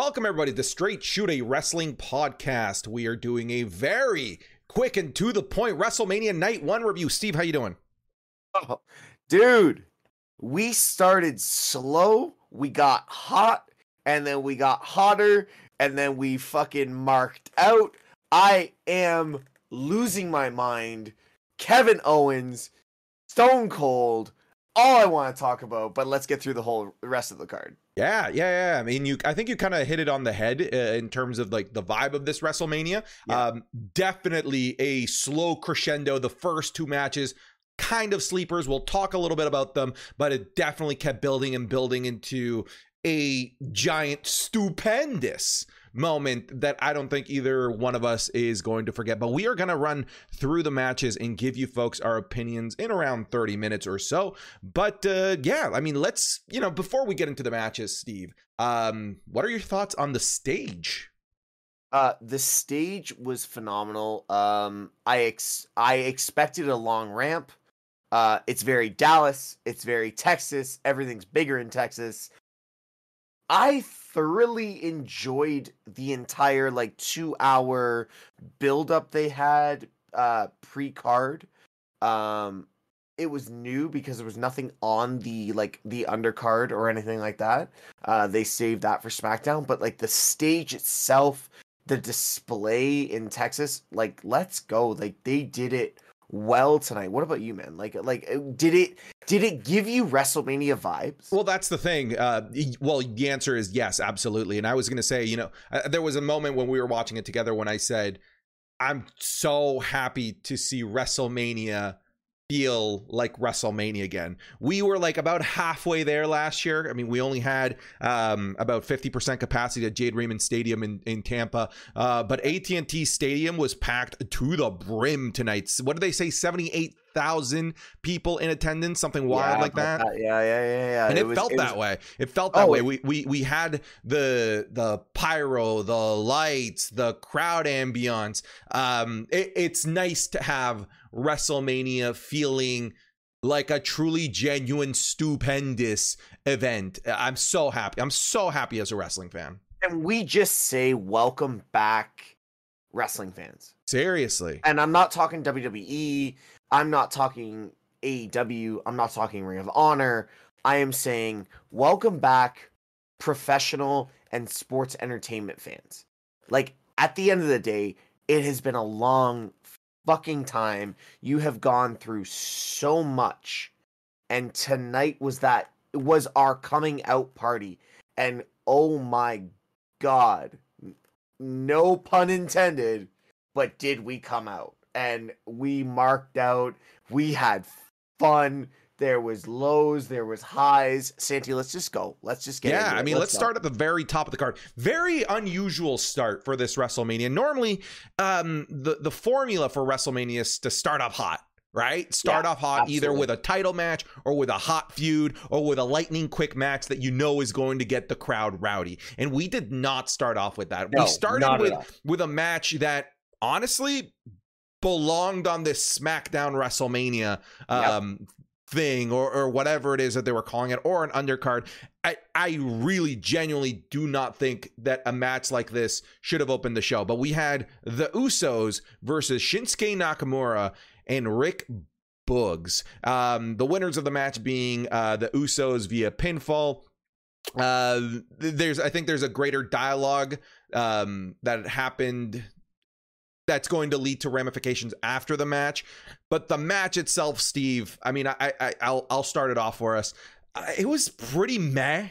Welcome everybody to the Straight Shoot a Wrestling podcast. We are doing a very quick and to the point WrestleMania Night One review. Steve, how you doing? Oh, dude, we started slow, we got hot, and then we got hotter, and then we fucking marked out. I am losing my mind. Kevin Owens, Stone Cold, all I want to talk about, but let's get through the whole rest of the card. Yeah, yeah, yeah. I mean, you. I think you kind of hit it on the head uh, in terms of like the vibe of this WrestleMania. Yeah. Um, definitely a slow crescendo. The first two matches, kind of sleepers. We'll talk a little bit about them, but it definitely kept building and building into a giant, stupendous moment that I don't think either one of us is going to forget. But we are going to run through the matches and give you folks our opinions in around 30 minutes or so. But uh, yeah, I mean, let's, you know, before we get into the matches, Steve, um, what are your thoughts on the stage? Uh, the stage was phenomenal. Um, I ex- I expected a long ramp. Uh, it's very Dallas. It's very Texas. Everything's bigger in Texas. I thoroughly enjoyed the entire like two hour build up they had uh pre card. Um, it was new because there was nothing on the like the undercard or anything like that. Uh, they saved that for SmackDown, but like the stage itself, the display in Texas, like let's go. Like they did it well tonight. What about you, man? Like like uh, did it did it give you WrestleMania vibes? Well, that's the thing. Uh, well, the answer is yes, absolutely. And I was going to say, you know, uh, there was a moment when we were watching it together when I said, I'm so happy to see WrestleMania feel like WrestleMania again. We were like about halfway there last year. I mean, we only had um, about 50% capacity at Jade Raymond Stadium in, in Tampa, uh, but AT&T Stadium was packed to the brim tonight. What did they say? 78,000 people in attendance, something wild Yeah, like about that. Yeah, yeah, yeah, yeah. and it, was- felt was- that way. It felt that Oh, way. it- We we we had the the pyro, the lights, the crowd ambiance. Um, it, it's nice to have WrestleMania feeling like a truly genuine, stupendous event. I'm so happy. I'm so happy as a wrestling fan. And we just say welcome back, wrestling fans. Seriously. And I'm not talking WWE. I'm not talking AEW. I'm not talking Ring of Honor. I am saying welcome back, professional and sports entertainment fans. Like at the end of the day, it has been a long fucking time. You have gone through so much, and tonight was that was our coming out party. And oh my god, no pun intended, but did we come out? And we marked out. We had fun. There was lows, there was highs. Santi, let's just go. Let's just get. yeah, I mean, let's go. start at the very top of the card. Very unusual start for this WrestleMania. Normally, um, the the formula for WrestleMania is to start off hot. Right, start Yeah, off hot either with a title match or with a hot feud or with a lightning quick match that you know is going to get the crowd rowdy. And we did not start off with that. No, we started with all. with a match that honestly belonged on this SmackDown WrestleMania um, thing or, or whatever it is that they were calling it, or an undercard. I, I really genuinely do not think that a match like this should have opened the show. But we had the Usos versus Shinsuke Nakamura and Rick Boogs. Um, the winners of the match being uh, the Usos via pinfall. Uh, there's, I think, there's a greater dialogue um, that happened that's going to lead to ramifications after the match. But the match itself, Steve, I mean, I, I I'll I'll start it off for us. It was pretty meh.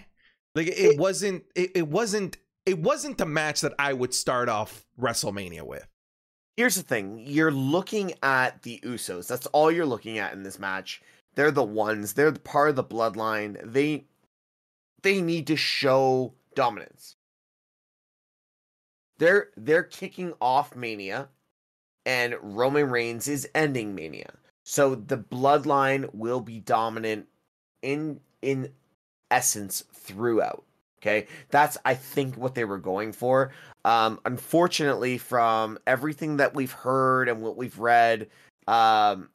Like it, It- wasn't it, it wasn't it wasn't the match that I would start off WrestleMania with. Here's the thing: you're looking at the Usos. That's all you're looking at in this match. They're the ones. They're the part of the bloodline. They they need to show dominance. They're they're kicking off Mania, and Roman Reigns is ending Mania. So the bloodline will be dominant in in essence throughout. Okay, that's I think what they were going for. Um, unfortunately, from everything that we've heard and what we've read, um,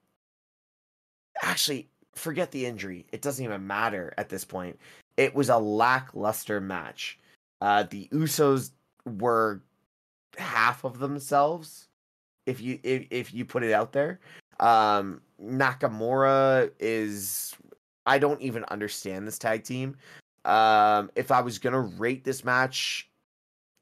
actually, forget the injury. It doesn't even matter at this point. It was a lackluster match. Uh, the Usos were half of themselves, if you if, if you put it out there. Um, Nakamura is I don't even understand this tag team. Um, if I was gonna rate this match,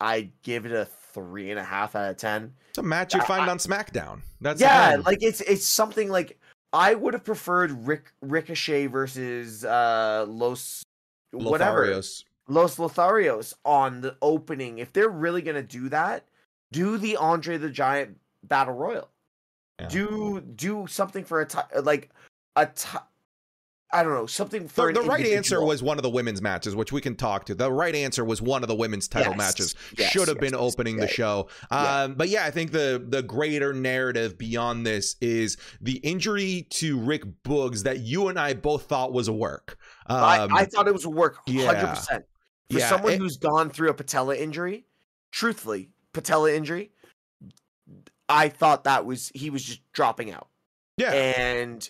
I'd give it a three and a half out of ten. It's a match you find on SmackDown. That's yeah, like it's it's something like I would have preferred Rick Ricochet versus uh Los whatever Lotharios. Los Lotharios on the opening. If they're really gonna do that, do the Andre the Giant Battle Royal. Yeah. Do do something for a ti- like a ti- I don't know something for The, the right answer was one of the women's matches, which we can talk to. The right answer was one of the women's title Yes, matches. yes, Should have yes, been opening the show. Yeah. Um, but yeah, I think the the greater narrative beyond this is the injury to Rick Boogs that you and I both thought was a work. Um, I, I thought it was a work, yeah. hundred percent. For Yeah, someone it- who's gone through a patella injury, truthfully, patella injury, I thought that was he was just dropping out. yeah, and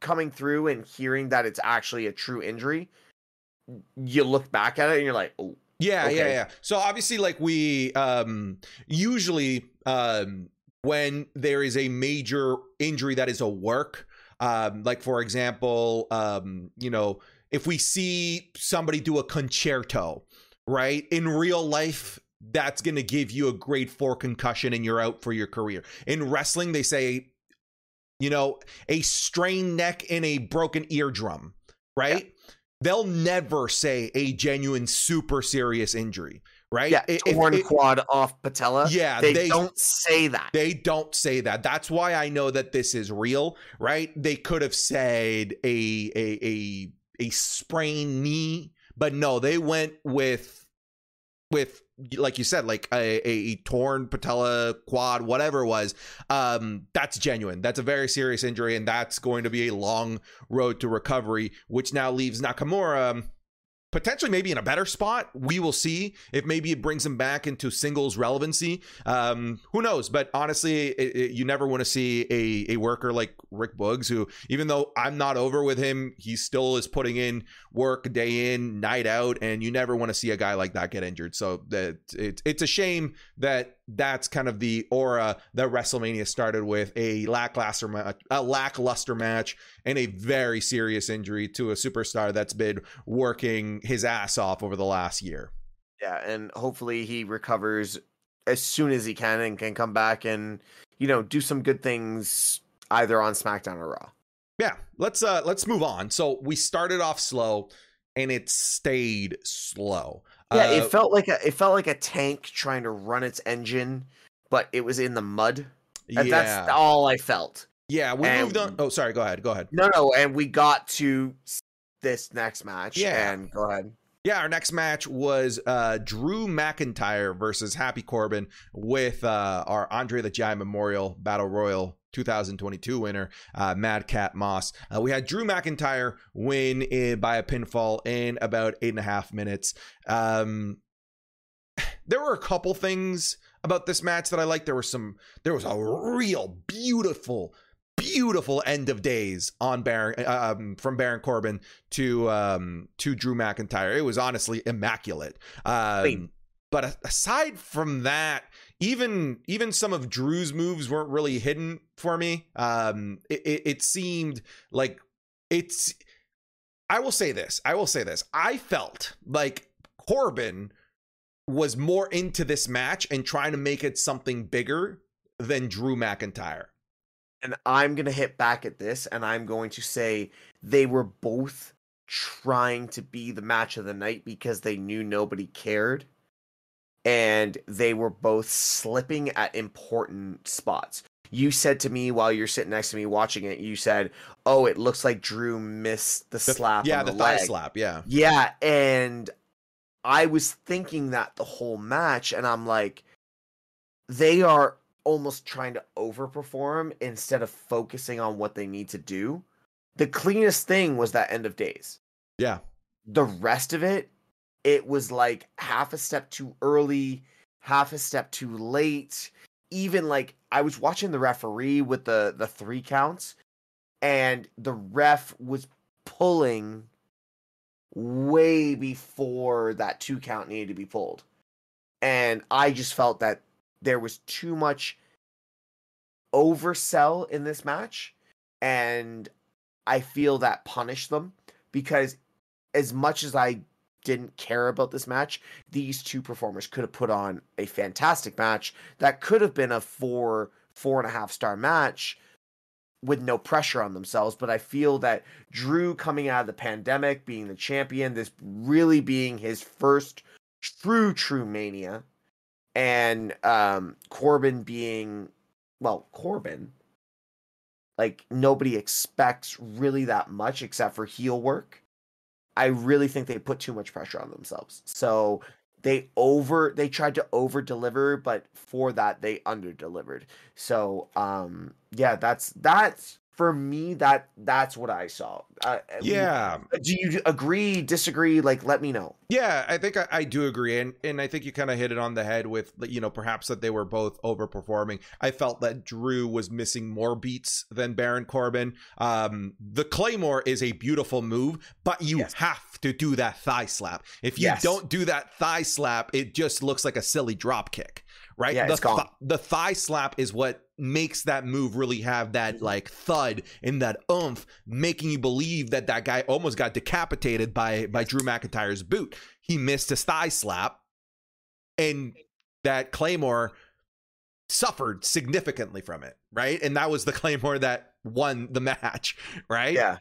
coming through and hearing that it's actually a true injury you look back at it and you're like oh Yeah, yeah, yeah. So obviously, like we um usually um when there is a major injury that is a work, um, like for example, um, you know, if we see somebody do a con-chair-to, right? In real life, that's gonna give you a grade four concussion and you're out for your career. In wrestling, they say, you know, a strained neck and a broken eardrum, right? They'll never say a genuine super serious injury, right? yeah If- if- torn if- quad off patella yeah, they, they don't say that they don't say that. That's why I know that this is real, right? They could have said a a a a sprained knee, but no, they went with with like you said, like a, a torn patella, quad, whatever it was. Um, that's genuine. That's a very serious injury, and that's going to be a long road to recovery, which now leaves Nakamura. Potentially, maybe in a better spot. We will see if maybe it brings him back into singles relevancy. Um, who knows? But honestly, it, it- you never want to see a, a worker like Rick Boogs, who, even though I'm not over with him, he still is putting in work day in, night out, and you never want to see a guy like that get injured. So that it's it's a shame that that's kind of the aura that WrestleMania started with a lackluster match, a lackluster match, and a very serious injury to a superstar that's been working his ass off over the last year. yeah and hopefully he recovers as soon as he can and can come back and you know do some good things either on smackdown or raw Yeah, let's uh let's move on. So we started off slow and it stayed slow. Yeah Uh, it felt like a it felt like a tank trying to run its engine but it was in the mud And yeah. that's all i felt yeah, we and- moved on. Oh, sorry, go ahead. Go ahead. No, no, and we got to this next match. Yeah. and go ahead. Yeah, our next match was uh, Drew McIntyre versus Happy Corbin with uh, our Andre the Giant Memorial Battle Royal 2022 winner, uh, Madcap Moss. Uh, we had Drew McIntyre win in, by a pinfall in about eight and a half minutes. Um, there were a couple things about this match that I liked. There was some, there was a real beautiful, beautiful end of days on Baron um, from Baron Corbin to um to Drew McIntyre. It was honestly immaculate. Um, but aside from that, even even some of Drew's moves weren't really hidden for me. Um, it, it, it seemed like it's. I will say this. I will say this. I felt like Corbin was more into this match and trying to make it something bigger than Drew McIntyre. And I'm gonna hit back at this, and I'm going to say they were both trying to be the match of the night because they knew nobody cared, and they were both slipping at important spots. You said to me while you're sitting next to me watching it, you said, "Oh, it looks like Drew missed the, The- slap." yeah, on the, the, thigh leg. slap. Yeah. Yeah, and I was thinking that the whole match, and I'm like, they are almost trying to overperform instead of focusing on what they need to do. The cleanest thing was that end of days. Yeah. The rest of it, it was like half a step too early, half a step too late. Even like I was watching the referee with the the three counts, and the ref was pulling way before that two count needed to be pulled. And I just felt that there was too much oversell in this match. And I feel that punished them because as much as I didn't care about this match, these two performers could have put on a fantastic match that could have been a four, four and a half star match with no pressure on themselves. But I feel that Drew coming out of the pandemic, being the champion, this really being his first true, true mania, and um, Corbin being, well, Corbin, like nobody expects really that much except for heel work. I really think they put too much pressure on themselves. So they over they tried to over deliver, but for that they under delivered. So um yeah, that's that's for me that that's what I saw. Uh, yeah. Do you agree? Disagree? Like, let me know. Yeah, I think I, I do agree, and and I think you kind of hit it on the head with you know perhaps that they were both overperforming. I felt that Drew was missing more beats than Baron Corbin. Um, the Claymore is a beautiful move, but you yes. have to do that thigh slap. If you yes. don't do that thigh slap, it just looks like a silly drop kick right? Yeah, the, it's gone. Th- the thigh slap is what makes that move really have that mm-hmm. like thud and that oomph, making you believe that that guy almost got decapitated by by Drew McIntyre's boot. He missed his thigh slap, and that Claymore suffered significantly from it, right? And that was the Claymore that won the match, right? Yeah.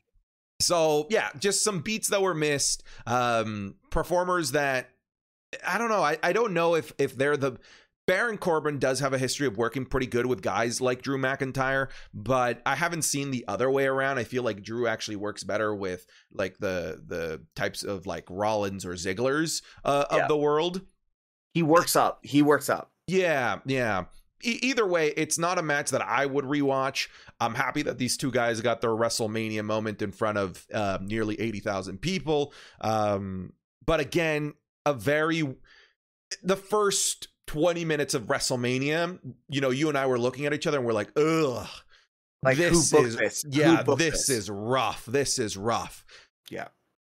So yeah, just some beats that were missed. Um, performers that I don't know. I, I don't know if if they're the Baron Corbin does have a history of working pretty good with guys like Drew McIntyre, but I haven't seen the other way around. I feel like Drew actually works better with like the the types of like Rollins or Ziggler's uh, of yeah. the world. He works up. He works up. Yeah, yeah. E- either way, it's not a match that I would rewatch. I'm happy that these two guys got their WrestleMania moment in front of uh, nearly eighty thousand people. Um, but again, a very the first 20 minutes of WrestleMania, you know, you and I were looking at each other and we're like, ugh. Like this is this? yeah, this, this is rough. This is rough. Yeah.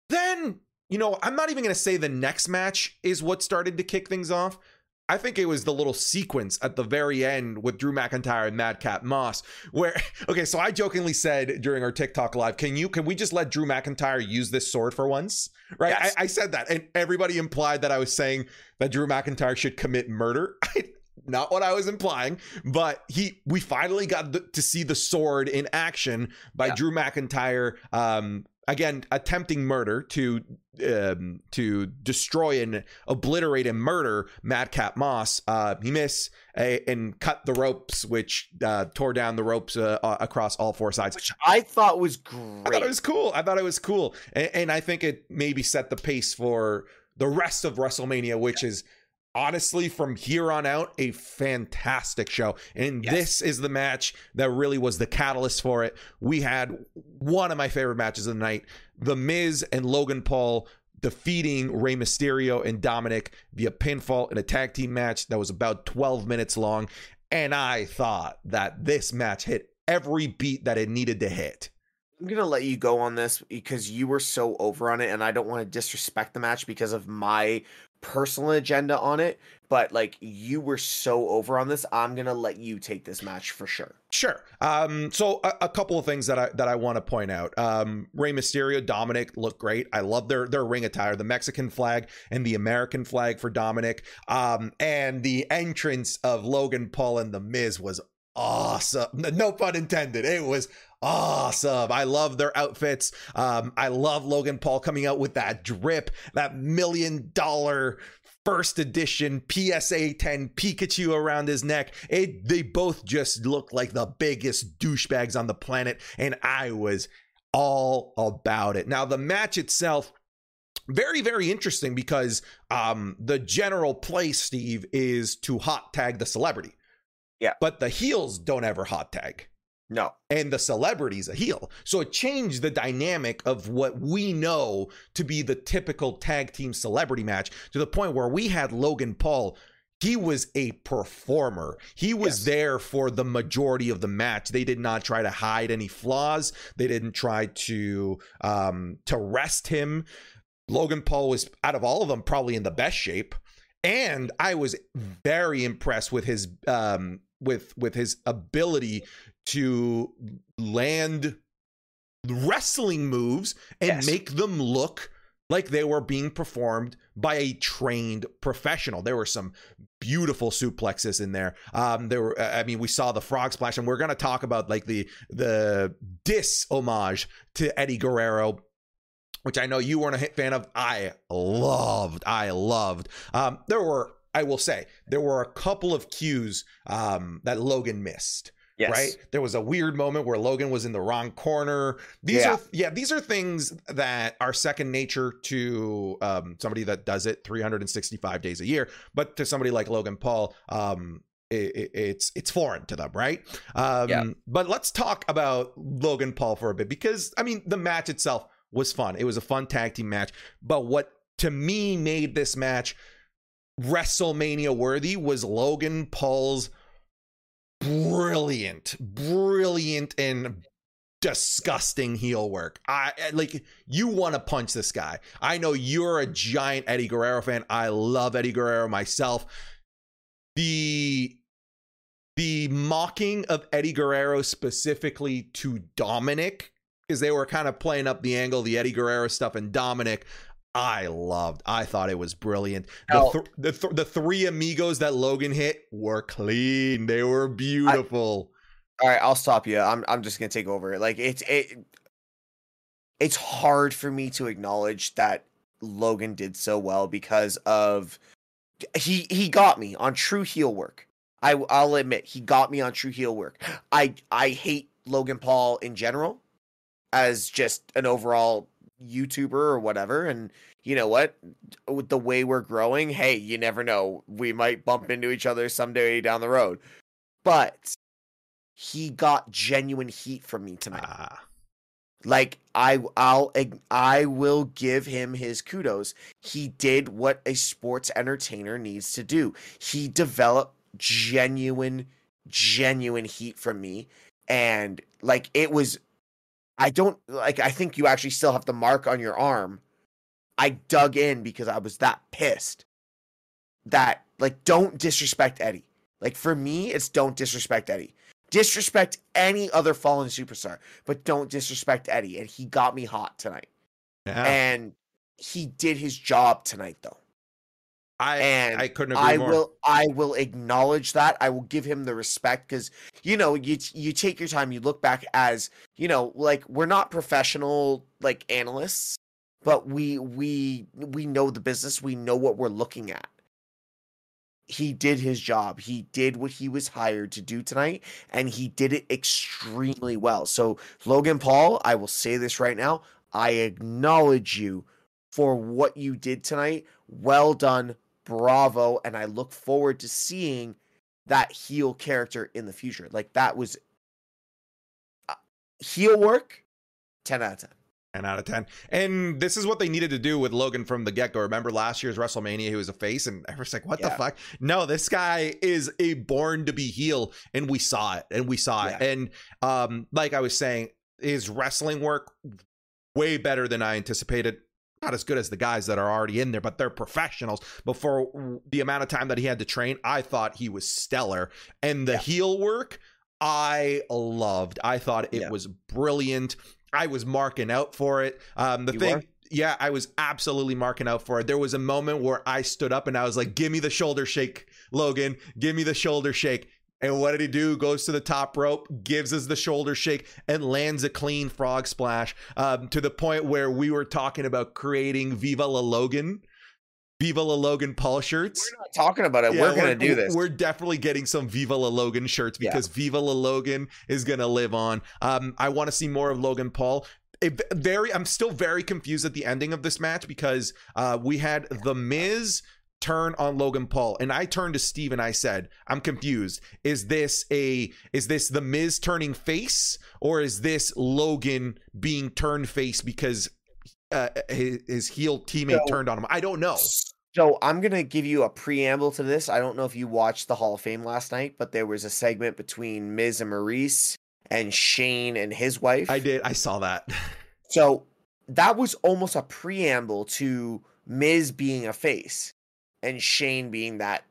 Then, you know, I'm not even gonna say the next match is what started to kick things off. I think it was the little sequence at the very end with Drew McIntyre and Madcap Moss, where okay, so I jokingly said during our TikTok live, can you can we just let Drew McIntyre use this sword for once? Right? Yes. I, I, said that, and everybody implied that I was saying that Drew McIntyre should commit murder. not what I was implying, but he we finally got the, to see the sword in action by yeah. Drew McIntyre um, again attempting murder to um, to destroy and obliterate and murder Madcap Moss. Uh, he missed a, and cut the ropes, which uh, tore down the ropes uh, across all four sides. Which I thought was great. I thought it was cool. I thought it was cool, and, and I think it maybe set the pace for the rest of WrestleMania, which yeah. is honestly from here on out a fantastic show. And yes. this is the match that really was the catalyst for it. We had one of my favorite matches of the night the miz and logan paul defeating Rey Mysterio and Dominic via pinfall in a tag team match that was about 12 minutes long. And I thought that this match hit every beat that it needed to hit. I'm gonna let you go on this because you were so over on it, and I don't want to disrespect the match because of my personal agenda on it, but like you were so over on this, I'm gonna let you take this match for sure. Sure. Um, so a, a couple of things that I that I want to point out. Um, Rey Mysterio, Dominic look great. I love their their ring attire, the Mexican flag and the American flag for Dominic. Um, and the entrance of Logan Paul and the Miz was awesome. No pun intended. It was awesome. I love their outfits. Um, I love Logan Paul coming out with that drip, that million dollar first edition PSA 10 Pikachu around his neck. It, they both just look like the biggest douchebags on the planet, and I was all about it. Now, the match itself very very interesting because um the general play steve is to hot tag the celebrity yeah. But the heels don't ever hot tag. No. And the celebrity's a heel. So it changed the dynamic of what we know to be the typical tag team celebrity match to the point where we had Logan Paul. He was a performer. He was yes. there for the majority of the match. They did not try to hide any flaws. They didn't try to um to rest him Logan Paul was out of all of them probably in the best shape, and I was very impressed with his um with with his ability to land wrestling moves and Yes. make them look like they were being performed by a trained professional. There were some beautiful suplexes in there. Um, there were, I mean, we saw the frog splash, and we're gonna talk about like the the dis homage to Eddie Guerrero. Which I know you weren't a hit fan of. I loved. I loved. Um, there were, I will say, there were a couple of cues um, that Logan missed Yes. right? There was a weird moment where Logan was in the wrong corner. These Yeah. are yeah, these are things that are second nature to um, somebody that does it 365 days a year, but to somebody like Logan Paul, um, it, it- it's it's foreign to them, right? Um, Yeah. But let's talk about Logan Paul for a bit because I mean the match itself was fun. It was a fun tag team match, but what to me made this match WrestleMania worthy was Logan Paul's brilliant, brilliant and disgusting heel work. I like you want to punch this guy. I know you're a giant Eddie Guerrero fan. I love Eddie Guerrero myself. The the mocking of Eddie Guerrero specifically to Dominic because they were kind of playing up the angle, the Eddie Guerrero stuff and Dominic. I loved. I thought it was brilliant. The, th- the, th- the three amigos that Logan hit were clean. They were beautiful. All right, I'll stop you. I'm I'm just gonna take over. Like it's it. It's hard for me to acknowledge that Logan did so well because of he he got me on true heel work. I I'll admit he got me on true heel work. I I hate Logan Paul in general as just an overall YouTuber or whatever. And you know what? With the way we're growing, hey, you never know. We might bump into each other someday down the road. But he got genuine heat from me tonight. Ah, Like I I'll I will give him his kudos. He did what a sports entertainer needs to do. He developed genuine genuine heat from me and like it was I don't like I think you actually still have the mark on your arm. I dug in because I was that pissed. That like don't disrespect Eddie. Like for me it's don't disrespect Eddie. Disrespect any other fallen superstar, but don't disrespect Eddie and he got me hot tonight. yeah. And he did his job tonight though. I and I couldn't agree I more. will I will acknowledge that. I will give him the respect cuz you know, you you take your time, you look back as, you know, like we're not professional like analysts, but we we we know the business, we know what we're looking at. He did his job. He did what he was hired to do tonight and he did it extremely well. So, Logan Paul, I will say this right now, I acknowledge you for what you did tonight. Well done. Bravo. And I look forward to seeing that heel character in the future. Like that was uh, heel work 10 out of 10. 10 out of 10. And this is what they needed to do with Logan from the get go. Remember last year's WrestleMania, he was a face, and everyone's like, what the fuck? No, this guy is a born to be heel. And we saw it. And we saw it. And um, like I was saying, his wrestling work way better than I anticipated. Not as good as the guys that are already in there, but they're professionals. But for the amount of time that he had to train, I thought he was stellar. And the Yeah. heel work, I loved. I thought it Yeah. was brilliant. I was marking out for it. Um, the You thing, yeah, I was absolutely marking out for it. There was a moment where I stood up and I was like, "Give me the shoulder shake, Logan. Give me the shoulder shake." And what did he do? Goes to the top rope, gives us the shoulder shake, and lands a clean frog splash. Um, to the point where we were talking about creating Viva La Logan, Viva La Logan Paul shirts. We're not talking about it. Yeah, we're going to do this. We're definitely getting some Viva La Logan shirts Yeah. because Viva La Logan is gonna live on. Um, I want to see more of Logan Paul. Very, I'm still very confused at the ending of this match because uh, we had the Miz turn on Logan Paul, and I turned to Steve and I said, "I'm confused. Is this a is this the Miz turning face, or is this Logan being turned face because?" Uh, his, his heel teammate So- turned on him. I don't know. So I'm gonna give you a preamble to this. I don't know if you watched the Hall of Fame last night, but there was a segment between Miz and Maryse and Shane and his wife. I did. I saw that. So that was almost a preamble to Miz being a face and Shane being that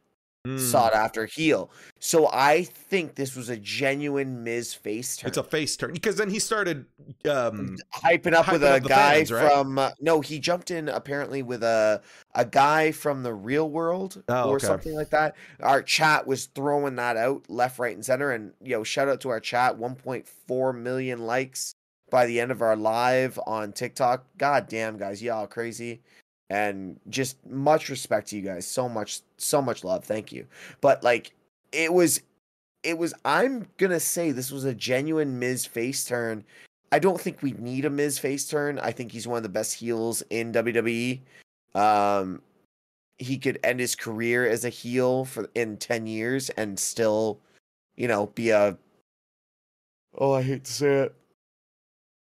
Mm. sought after heel. So I think this was a genuine Miz face turn. It's a face turn because then he started. Um, hyping up with hyping a up guy fans, right? from uh, no, he jumped in apparently with a a guy from the real world Oh, or okay. something like that. Our chat was throwing that out left, right, and center. And yo, shout out to our chat, 1.4 million likes by the end of our live on TikTok. God damn, guys, y'all crazy. And just much respect to you guys. So much, so much love. Thank you. But like, it was, it was. I'm gonna say this was a genuine Miz face turn. I don't think we need a Miz face turn. I think he's one of the best heels in WWE. Um, he could end his career as a heel for in ten years and still, you know, be a. Oh, I hate to say it.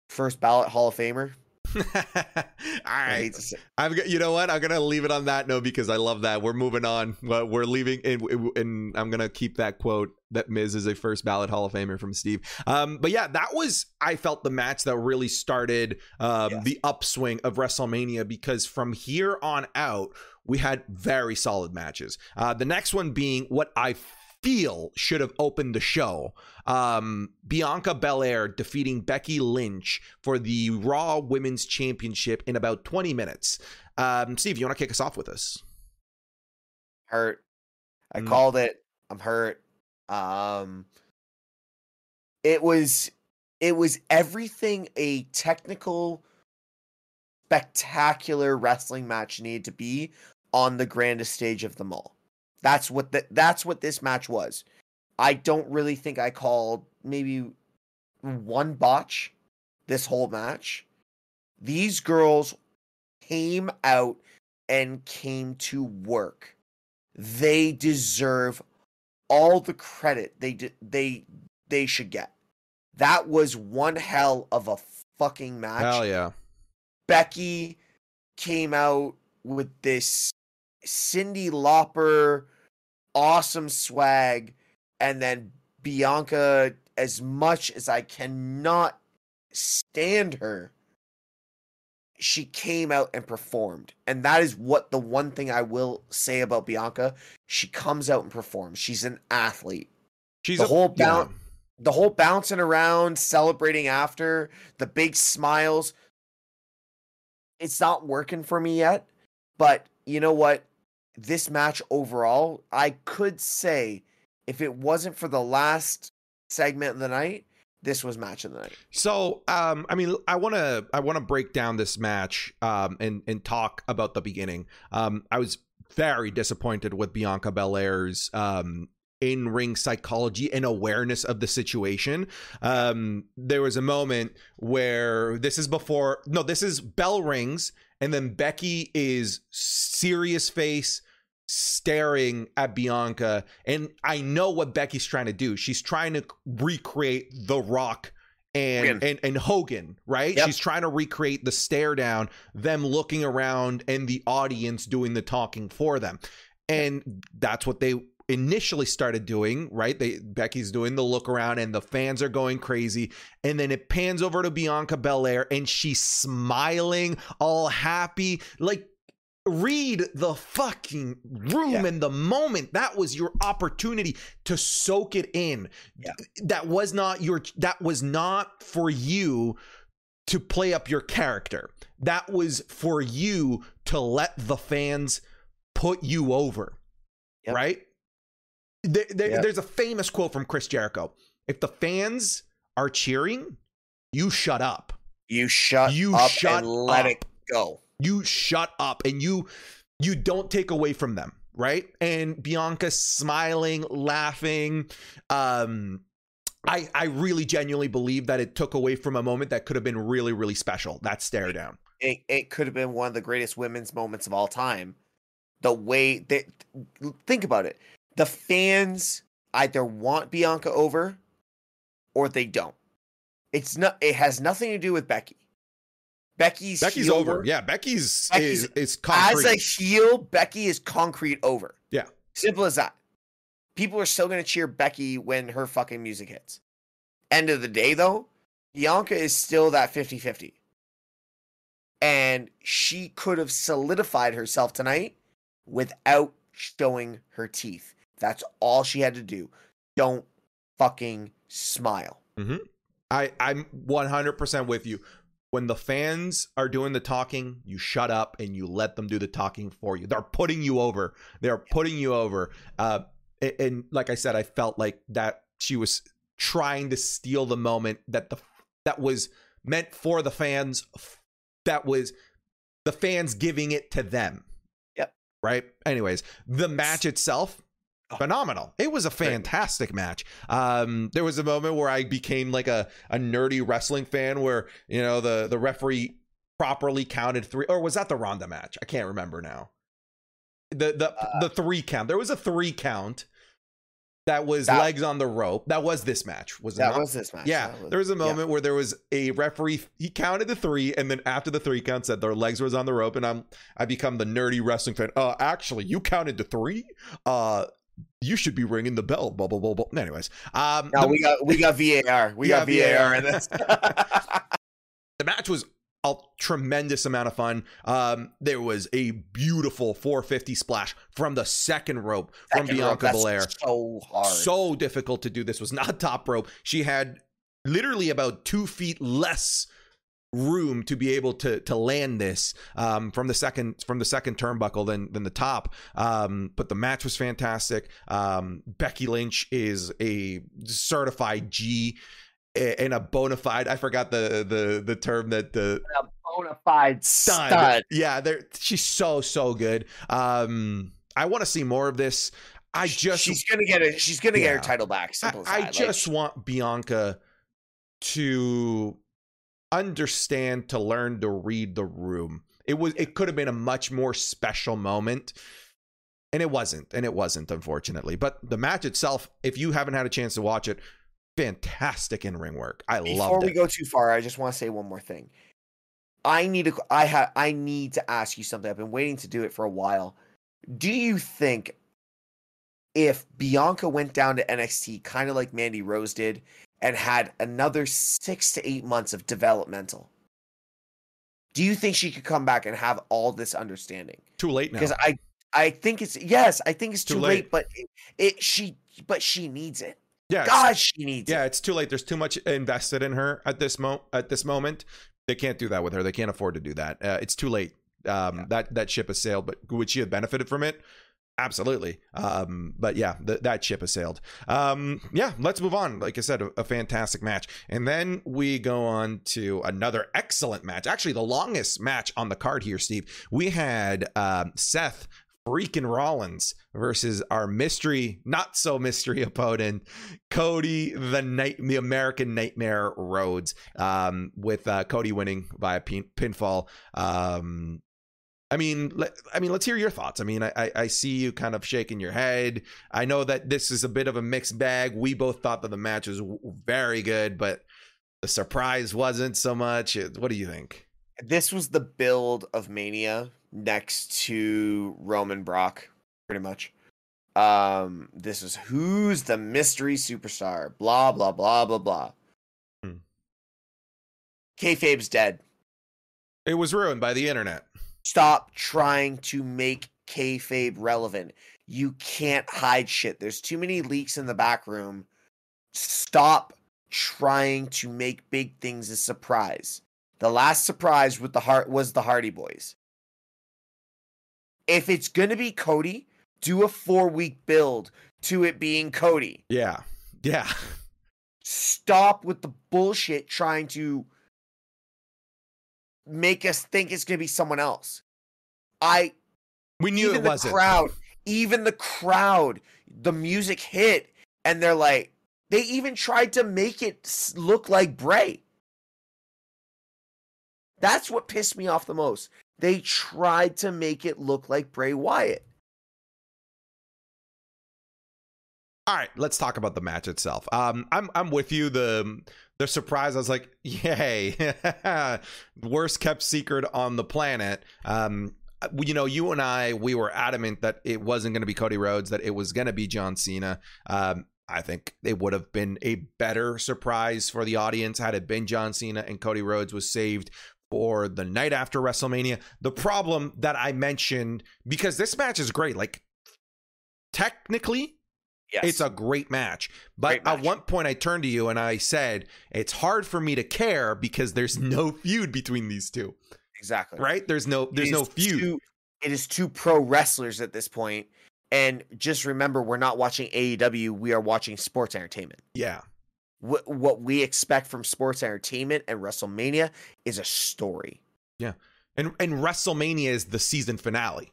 First ballot Hall of Famer. all right, to. I'm. You know what? I'm gonna leave it on that note because I love that. We're moving on. We're leaving, and, and I'm gonna keep that quote that Miz is a first ballot Hall of Famer from Steve. Um, but yeah, that was I felt the match that really started um, Yes. the upswing of WrestleMania because from here on out we had very solid matches. Uh, the next one being what I feel should have opened the show. Um, Bianca Belair defeating Becky Lynch for the Raw Women's Championship in about 20 minutes. Um, Steve, you want to kick us off with this? hurt. I Mm. called it. I'm hurt. Um it was it was everything a technical spectacular wrestling match needed to be on the grandest stage of them all. That's what the, that's what this match was. I don't really think I called maybe one botch this whole match. These girls came out and came to work. They deserve all the credit they de- they they should get. That was one hell of a fucking match. Hell yeah. Becky came out with this Cyndi Lauper awesome swag, and then Bianca, as much as I cannot stand her, she came out and performed. And that is what the one thing I will say about Bianca. She comes out and performs. She's an athlete. She's The a, whole yeah. the whole bouncing around, celebrating after, the big smiles. It's not working for me yet, but you know what? This match overall, I could say if it wasn't for the last segment of the night, this was match of the night. So, um, I mean, I want to I want to break down this match um, and and talk about the beginning. Um, I was very disappointed with Bianca Belair's um, in ring psychology and awareness of the situation. Um, there was a moment where this is before no, this is bell rings, and then Becky is serious face staring at Bianca and I know what Becky's trying to do. She's trying to recreate The Rock and Hogan. and and Hogan, right? Yep. She's trying to recreate the stare down, them looking around and the audience doing the talking for them. And that's what they initially started doing, right? They Becky's doing the look around and the fans are going crazy. And then it pans over to Bianca Belair and she's smiling, all happy, like read the fucking room Yeah. and the moment that was your opportunity to soak it in Yeah. that was not your that was not for you to play up your character that was for you to let the fans put you over Yep. right there, there- Yep. there's a famous quote from chris jericho if the fans are cheering you shut up You shut You up shut and let up. it go. you shut up and you you don't take away from them right and bianca smiling laughing um i i really genuinely believe that it took away from a moment that could have been really really special that stare down It, it could have been one of the greatest women's moments of all time. The way that think about it, the fans either want Bianca over or they don't. It's not. It has nothing to do with Becky. Becky's becky's over work- yeah becky's, Becky's- is is As concrete. a heel, Becky is concrete over. Yeah. Simple as that. People are still going to cheer Becky when her fucking music hits. End of the day, though, Bianca is still that 50 50. And she could have solidified herself tonight without showing her teeth. That's all she had to do. Don't fucking smile. I I'm 100% with you. When the fans are doing the talking, you shut up and you let them do the talking for you. They're putting you over. They're putting you over. Uh, and, and like I said, I felt like that she was trying to steal the moment that the that was meant for the fans. That was the fans giving it to them. Yep. Right. Anyways, the match itself phenomenal. It was a fantastic match. Um, there was a moment where I became like a, a nerdy wrestling fan where, you know, the, the referee properly counted three, or was that the Ronda match? I can't remember now. The, the, Uh, the three count. There was a three count that was That- legs on the rope. That was this match. Was That not? was this match. Yeah, was- there was a yeah. moment where there was a referee. He counted the three, and then after the three count, said their legs was on the rope, and I'm I become the nerdy wrestling fan. Uh, actually, you counted the three. Uh, you should be ringing the bell. Blah blah blah blah. Anyways, um, No, the, we got we got VAR. We got Yeah, VAR VAR. in this. the match was a tremendous amount of fun. Um, there was a beautiful 450 splash from the second rope from Second rope, Bianca that's Belair. So hard. so difficult to do. This was not top rope. She had literally about two feet less room to be able to to land this um, from the second from the second turnbuckle than than the top. Um, but the match was fantastic. Um, Becky Lynch is a certified G and a bona fide. I forgot the the the term that the a bona fide stud. stud. Yeah, she's so so good. Um, I want to see more of this. I just she's gonna get it. She's gonna get her title back. Simple as I, I. Like, just want Bianca to understand to learn to read the room. It was it could have been a much more special moment. And it wasn't, and it wasn't, unfortunately. But the match itself, if you haven't had a chance to watch it, fantastic in ring work. I love it. before we go too far, I just want to say one more thing. I need to. I have. I need to ask you something. I've been waiting to do it for a while. Do you think if Bianca went down to NXT, kind of like Mandy Rose did, and had another six to eight months of developmental, do you think she could come back and have all this understanding? Too late now. Because I, I think it's yes, I think it's Too too, late. late, but it, it she, but she needs it. yeah, God, she needs yeah, it. it's too late. There's too much invested in her at this mo at this moment. They can't do that with her. They can't afford to do that. Uh, it's too late. Um, Yeah. That that ship has sailed. But would she have benefited from it? Absolutely. Um, but yeah, th- that ship has sailed. Um, yeah, let's move on. Like I said, a, a fantastic match, and then we go on to another excellent match. Actually, the longest match on the card here, Steve. We had um, Seth freaking Rollins versus our mystery, not so mystery opponent, Cody the night, the American Nightmare Rhodes, um, with uh, Cody winning via pin- pinfall. Um, I mean, let, I mean, let's hear your thoughts. I mean, I, I, see you kind of shaking your head. I know that this is a bit of a mixed bag. We both thought that the match was very good, but the surprise wasn't so much. What do you think? this was the build of Mania next to Roman Brock, pretty much. Um, this is who's the mystery superstar, blah blah blah blah blah. Hmm. Kayfabe's dead. It was ruined by the internet. Stop trying to make kayfabe relevant. You can't hide shit. There's too many leaks in the back room. Stop trying to make big things a surprise. The last surprise with the heart was the Hardy Boys. If it's gonna be Cody, do a four week build to it being Cody. Yeah, yeah. Stop with the bullshit trying to make us think it's gonna be someone else. I We knew it the wasn't. crowd, even the crowd, the music hit, and they're like, they even tried to make it look like Bray. That's what pissed me off the most. They tried to make it look like Bray Wyatt. All right, let's talk about the match itself. Um, I'm I'm with you. The the surprise, I was like, yay, worst kept secret on the planet. Um, you know, you and I, we were adamant that it wasn't going to be Cody Rhodes, that it was going to be John Cena. Um, I think it would have been a better surprise for the audience had it been John Cena and Cody Rhodes was saved for the night after WrestleMania. The problem that I mentioned, because this match is great, like technically, Yes. it's a great match. But Great at one point, I turned to you and I said, it's hard for me to care because there's mm-hmm. no feud between these two, exactly right? There's no, there's no feud. two- it is two pro wrestlers at this point, and just remember, we're not watching AEW. We are watching sports entertainment. yeah. What what we expect from sports entertainment and WrestleMania is a story. Yeah. And, and WrestleMania is the season finale.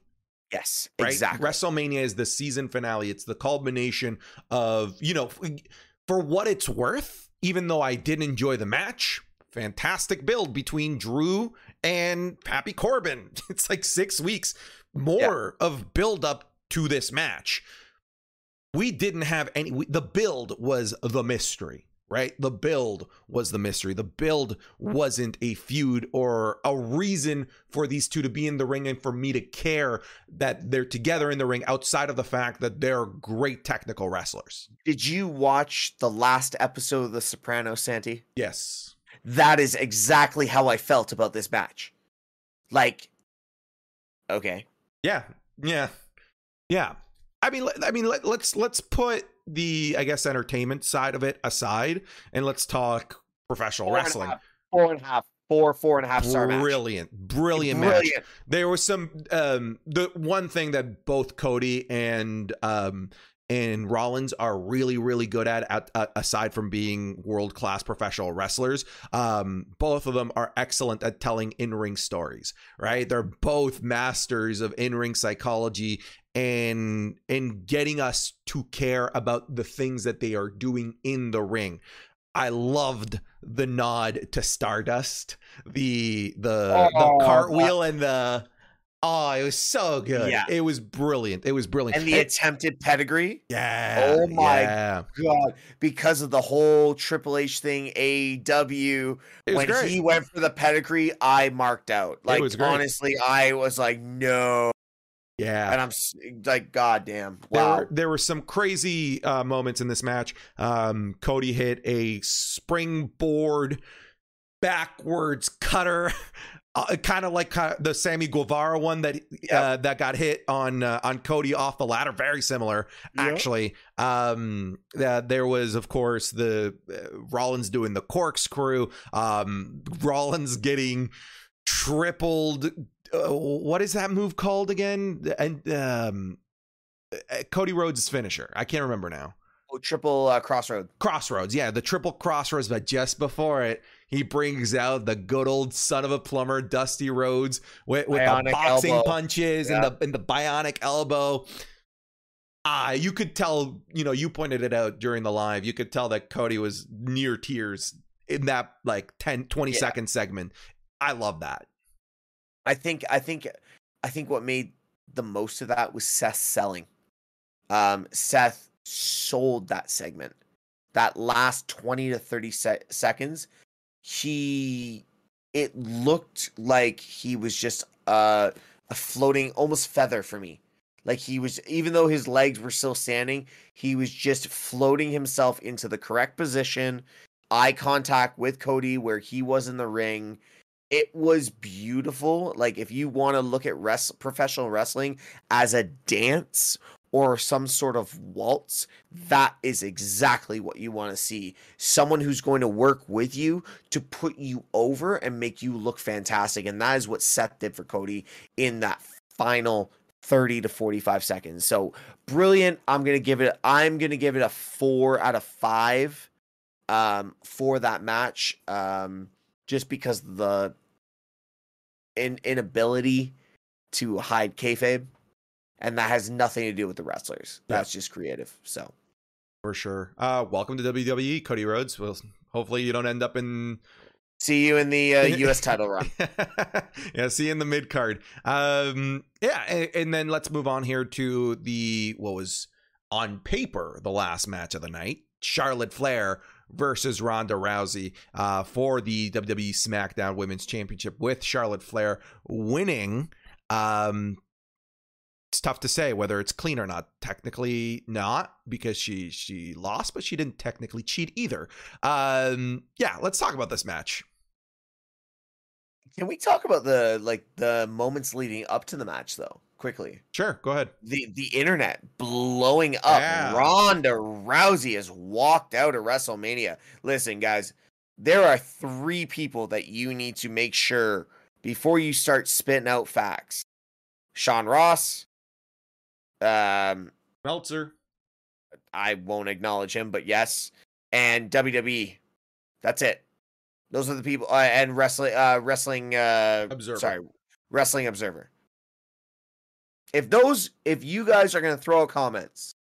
Yes, right? exactly. WrestleMania is the season finale. It's the culmination of, you know, for what it's worth, even though I did enjoy the match, fantastic build between Drew and Happy Corbin. It's like six weeks more of build up to this match. We didn't have any, we, the build was the mystery. Right? The build was the mystery. The build wasn't a feud or a reason for these two to be in the ring and for me to care that they're together in the ring outside of the fact that they're great technical wrestlers. Did you watch the last episode of The Sopranos, Santi? Yes. That is exactly how I felt about this match. Like, okay, Yeah. Yeah. Yeah. I mean, I mean, let, let's let's put the I guess entertainment side of it aside, and let's talk professional Four and wrestling. half, four and a half, four, four and a half star match. Brilliant, brilliant, match. There was some um the one thing that both Cody and um and Rollins are really really good at, at uh, aside from being world class professional wrestlers um both of them are excellent at telling in-ring stories right? They're both masters of in-ring psychology and and getting us to care about the things that they are doing in the ring. I loved the nod to Stardust, the the Oh, the cartwheel and the oh, it was so good. Yeah. It was brilliant. It was brilliant. And the attempted pedigree. yeah. Oh my yeah. God, because of the whole Triple H thing, AEW. When great. he went for the pedigree, I marked out. Like honestly, I was like, no, yeah. and I'm like, God damn, There, wow. were, there were some crazy uh, moments in this match. Um, Cody hit a springboard backwards cutter, uh, kind of like the Sammy Guevara one that uh, that got hit on uh, on Cody off the ladder. Very similar, Yep. actually. Um, uh, there was, of course, the uh, Rollins doing the corkscrew. Um, Rollins getting tripled. Uh, what is that move called again? And um, uh, Cody Rhodes' finisher. I can't remember now. Oh, triple uh, crossroad. Cross Rhodes, yeah, the triple Cross Rhodes, but just before it, he brings out the good old son of a plumber, Dusty Rhodes, with, with the boxing elbow. punches and the and the bionic elbow. Ah, you could tell, you know, you pointed it out during the live. You could tell that Cody was near tears in that like 10, 20 Yeah. second segment. I love that. I think I think I think what made the most of that was Seth selling. Um, Seth sold that segment. That last 20 to 30 se- seconds, he it looked like he was just uh, a floating almost feather for me. Like he was even though his legs were still standing, he was just floating himself into the correct position, eye contact with Cody where he was in the ring it was beautiful. Like if you want to look at res- professional wrestling as a dance or some sort of waltz, that is exactly what you want to see. Someone who's going to work with you to put you over and make you look fantastic. And that is what Seth did for Cody in that final 30 to 45 seconds. So brilliant. I'm going to give it I'm going to give it a 4 out of 5 um for that match. Um just because the in inability to hide kayfabe, and that has nothing to do with the wrestlers. Yeah. That's just creative. So For sure. Uh, welcome to WWE, Cody Rhodes. Well, hopefully you don't end up in see you in the uh, U.S. title run. yeah, see you in the mid card. Um, yeah, and, and then let's move on here to the what was on paper the last match of the night: Charlotte Flair versus Ronda Rousey uh, for the WWE SmackDown Women's Championship, with Charlotte Flair winning. Um, it's tough to say whether it's clean or not. Technically, not because she she lost, but she didn't technically cheat either. Um, yeah, let's talk about this match. Can we talk about the like the moments leading up to the match though? Quickly. Sure, go ahead. The the internet blowing up. Yeah. Ronda Rousey has walked out of WrestleMania. Listen, guys, there are three people that you need to make sure before you start spitting out facts. Sean Ross. Um, Meltzer. I won't acknowledge him, but yes, and WWE. That's it. Those are the people, uh, and wrestling, uh, wrestling, uh, Observer. Sorry, wrestling observer. If those, if you guys are gonna throw out comments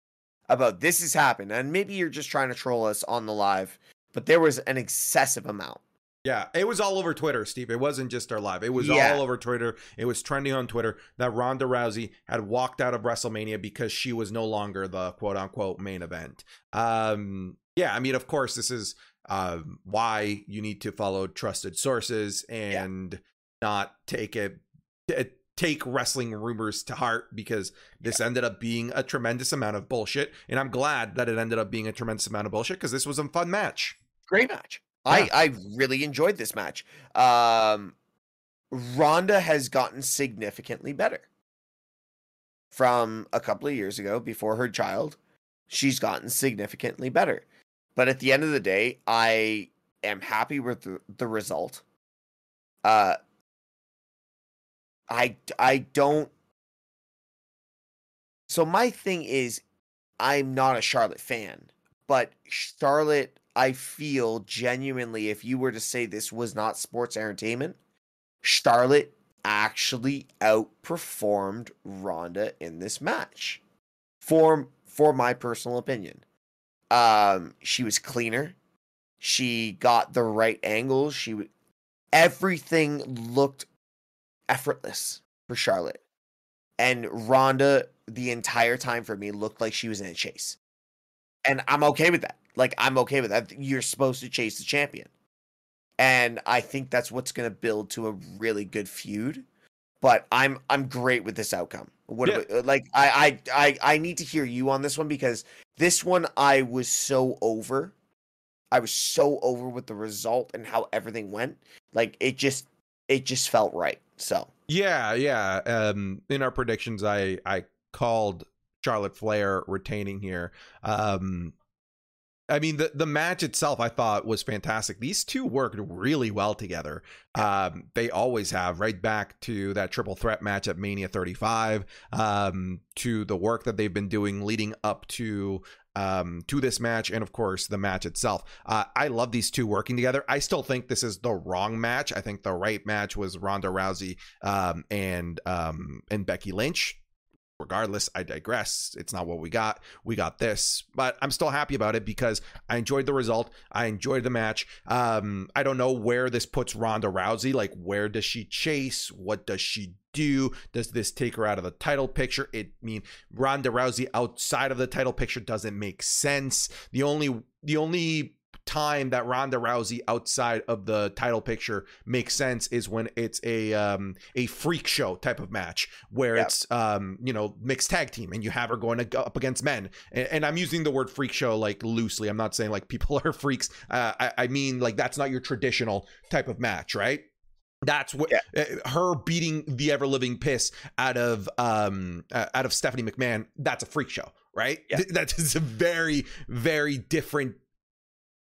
about this has happened, and maybe you're just trying to troll us on the live, but there was an excessive amount. Yeah, it was all over Twitter, Steve. It wasn't just our live. It was Yeah. all over Twitter. It was trending on Twitter that Ronda Rousey had walked out of WrestleMania because she was no longer the quote unquote main event. Um, yeah, I mean, of course, this is um, why you need to follow trusted sources and not take it t- take wrestling rumors to heart because this ended up being a tremendous amount of bullshit and i'm glad that it ended up being a tremendous amount of bullshit because this was a fun match Great match. I I really enjoyed this match. Um, Ronda has gotten significantly better from a couple of years ago before her child. She's gotten significantly better. But at the end of the day, I am happy with the, the result. Uh I I don't So my thing is I'm not a Charlotte fan, but Charlotte I feel genuinely if you were to say this was not sports entertainment, Charlotte actually outperformed Ronda in this match. For for my personal opinion. Um she was cleaner. She got the right angles. She w- everything looked effortless for Charlotte. And Ronda the entire time for me looked like she was in a chase. And I'm okay with that. Like I'm okay with that. You're supposed to chase the champion. And I think that's what's going to build to a really good feud. But I'm I'm great with this outcome. What Yeah. about- like I, I I I need to hear you on this one because this one I was so over. I was so over with the result and how everything went. Like it just it just felt right. So Yeah, yeah. Um, in our predictions, I I called Charlotte Flair retaining here. Um, I mean the the match itself I thought was fantastic. These two worked really well together. Um, they always have right back to that triple threat match at Mania 35. Um, to the work that they've been doing leading up to um, to this match, and of course the match itself. Uh, I love these two working together. I still think this is the wrong match. I think the right match was Ronda Rousey um, and um, and Becky Lynch. Regardless, I digress. It's not what we got. We got this, but I'm still happy about it because I enjoyed the result. I enjoyed the match. Um, I don't know where this puts Ronda Rousey. Like, where does she chase? What does she do? Does this take her out of the title picture? It I mean Ronda Rousey outside of the title picture doesn't make sense. The only the only time that Ronda Rousey outside of the title picture makes sense is when it's a um a freak show type of match where Yeah. it's um you know mixed tag team and you have her going up against men and, and I'm using the word freak show like loosely I'm not saying like people are freaks uh, I, I mean like that's not your traditional type of match right that's what Yeah. uh, her beating the ever living piss out of um uh, out of Stephanie McMahon. That's a freak show, right? Yeah. Th- That is a very very different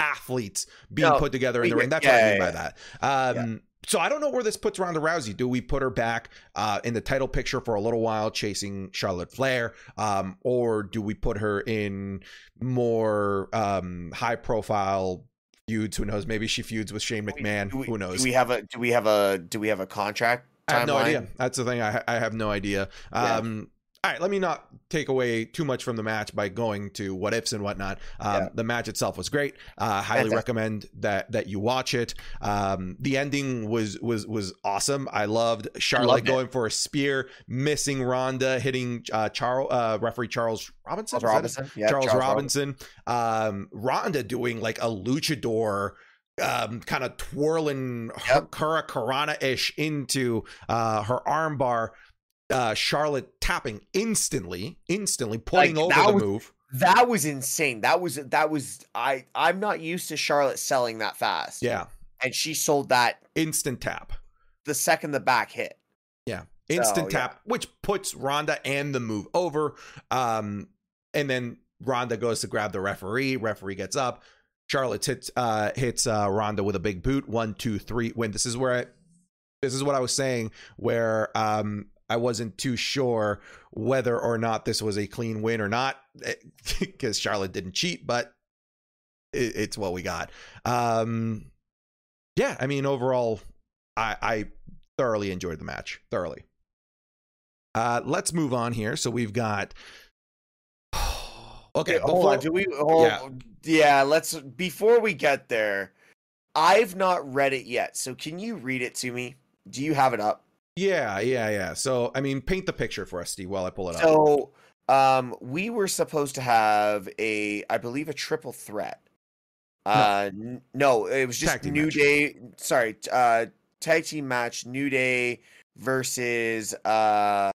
athletes being No, put together in the ring. That's yeah, what I mean yeah, by that. Um, So I don't know where this puts Ronda Rousey. Do we put her back uh, in the title picture for a little while, chasing Charlotte Flair, um, or do we put her in more um, high profile feuds? Who knows? Maybe she feuds with Shane Do we- McMahon. do we- Who knows? Do we have a do we have a do we have a contract? I have no timeline? idea. That's the thing. I I have no idea. Yeah. Um, all right, let me not take away too much from the match by going to what ifs and whatnot. Um, Yeah. The match itself was great. Uh, highly Fantastic. recommend that that you watch it. Um, the ending was was was awesome. I loved Charlotte Loved going for a spear, missing Ronda, hitting uh, Charles uh, referee Charles Robinson. Charles Is that it? Robinson. Yeah, Charles, Robinson. Um, Ronda doing like a luchador, um, kind of twirling Yep. Hurricanrana ish into uh, her armbar. Uh, Charlotte tapping instantly, instantly putting Like, over that the was- move. That was insane. That was that was I I'm not used to Charlotte selling that fast. Yeah, And she sold that instant tap. the second the back hit. Yeah. Instant So, yeah. tap, which puts Ronda and the move over. Um, and then Ronda goes to grab the referee. Referee gets up. Charlotte hits uh hits uh Ronda with a big boot. One, two, three. When this is where I this is what I was saying, where um I wasn't too sure whether or not this was a clean win or not, because Charlotte didn't cheat, but it, it's what we got. Um yeah, I mean overall, I I thoroughly enjoyed the match. Thoroughly. Uh, let's move on here. So we've got. okay, Okay, hold on. Do we? Hold, Yeah. yeah. Let's. Before we get there, I've not read it yet. So can you read it to me? Do you have it up? Yeah, yeah, yeah. So I mean, paint the picture for us, Steve, while I pull it up. So, um, we were supposed to have a, I believe, a triple threat. Uh, n- no, it was just New match. Day. Sorry, uh, tag team match. New Day versus uh,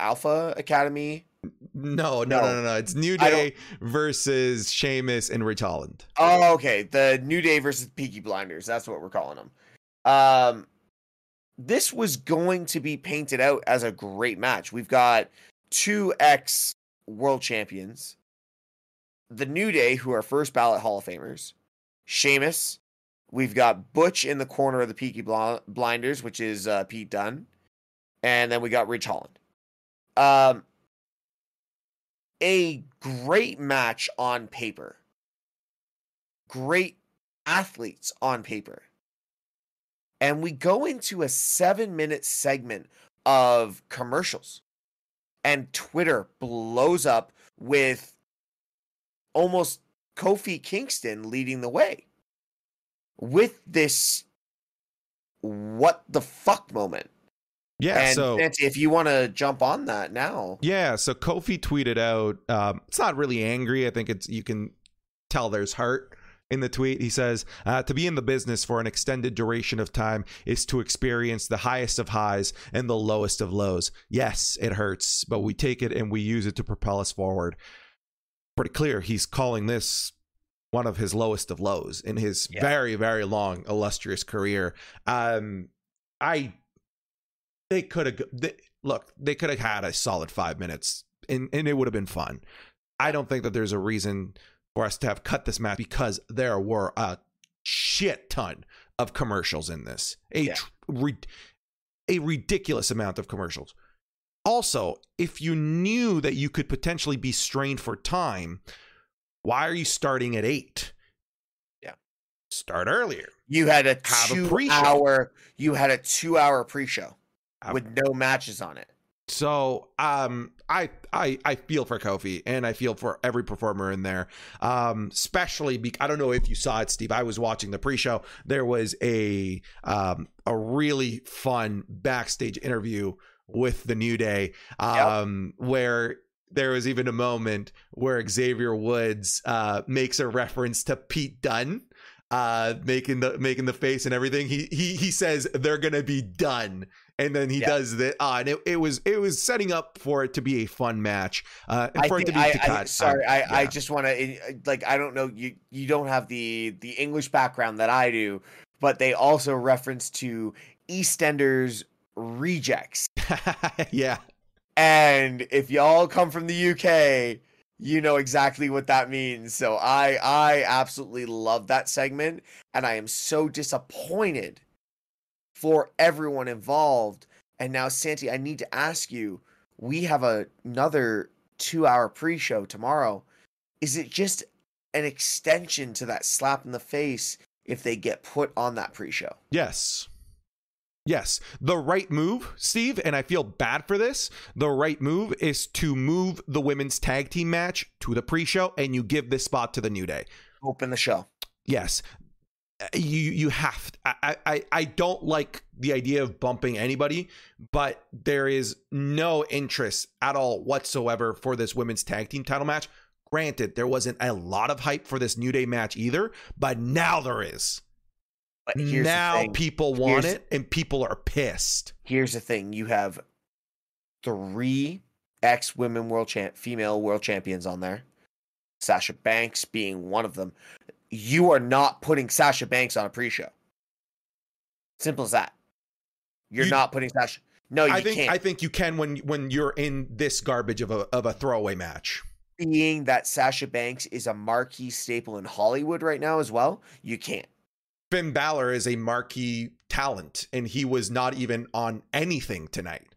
Alpha Academy. No, no, No. no, no, no. It's New Day versus Sheamus and Ridge Holland. Oh, okay. The New Day versus Peaky Blinders. That's what we're calling them. Um, this was going to be painted out as a great match. We've got two ex world champions, the New Day, who are first ballot Hall of Famers, Sheamus. We've got Butch in the corner of the Peaky Blinders, which is uh, Pete Dunne, and then we got Ridge Holland. Um, a great match on paper great athletes on paper. And we go into a seven minute segment of commercials, and Twitter blows up with almost Kofi Kingston leading the way with this what the fuck moment. Yeah, and so Santi, if you want to jump on that now, yeah, so Kofi tweeted out. Um, it's not really angry. I think it's you can tell there's heart in the tweet. He says, uh, "To be in the business for an extended duration of time is to experience the highest of highs and the lowest of lows. Yes, it hurts, but we take it and we use it to propel us forward." Pretty clear. He's calling this one of his lowest of lows in his Yeah. very, very long, illustrious career. Um, I they could have look they could have had a solid five minutes and, and it would have been fun i don't think that there's a reason for us to have cut this match because there were a shit ton of commercials in this a Yeah. tr- ri- a ridiculous amount of commercials also if you knew that you could potentially be strained for time why are you starting at eight Yeah. start earlier you had a Have a two pre-show. hour you had a two hour pre show Have- with no matches on it. So um I I I feel for Kofi and I feel for every performer in there. Um especially be- I don't know if you saw it Steve. I was watching the pre-show. There was a um a really fun backstage interview with the New Day um where there was even a moment where Xavier Woods uh makes a reference to Pete Dunne uh making the making the face and everything. He he he says they're going to be done and then he Yeah. does that. Uh, and it, it was it was setting up for it to be a fun match. Uh, and I for it to be I, to I- sorry, I, I just want to like I don't know you you don't have the the English background that I do, but they also reference to EastEnders rejects. yeah, And if y'all come from the UK, you know exactly what that means. So I I absolutely love that segment and I am so disappointed for everyone involved. And now Santi, I need to ask you, we have a, another 2-hour pre-show tomorrow. Is it just an extension to that slap in the face if they get put on that pre-show? yes, yes. The right move, Steve, and I feel bad for this. The right move is to move the women's tag team match to the pre-show, and you give this spot to the New Day. Open the show. Yes. Uh, You you have to, I, I I don't like the idea of bumping anybody, but there is no interest at all whatsoever for this women's tag team title match. Granted, there wasn't a lot of hype for this New Day match either, but now there is. But here's the now people want Here's- it and people are pissed. here's the thing you have three ex women world champ female world champions on there sasha banks being one of them you are not putting sasha banks on a pre-show Simple as that. You're You- not putting Sasha. No, you I think can't. I think you can when when you're in this garbage of a of a throwaway match. Being that Sasha Banks is a marquee staple in Hollywood right now as well, you can't. Finn Balor is a marquee talent, and he was not even on anything tonight.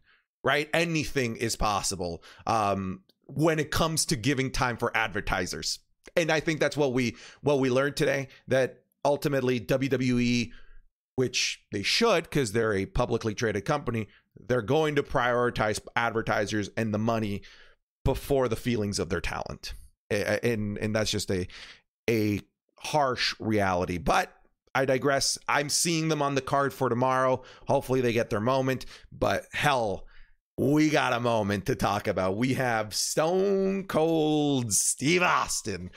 Right? Anything is possible um, when it comes to giving time for advertisers, and I think that's what we what we learned today. That ultimately WWE, which they should because they're a publicly traded company, they're going to prioritize advertisers and the money before the feelings of their talent, and and that's just a a harsh reality, but. I digress. I'm seeing them on the card for tomorrow. Hopefully, they get their moment. But hell, we got a moment to talk about. We have Stone Cold Steve Austin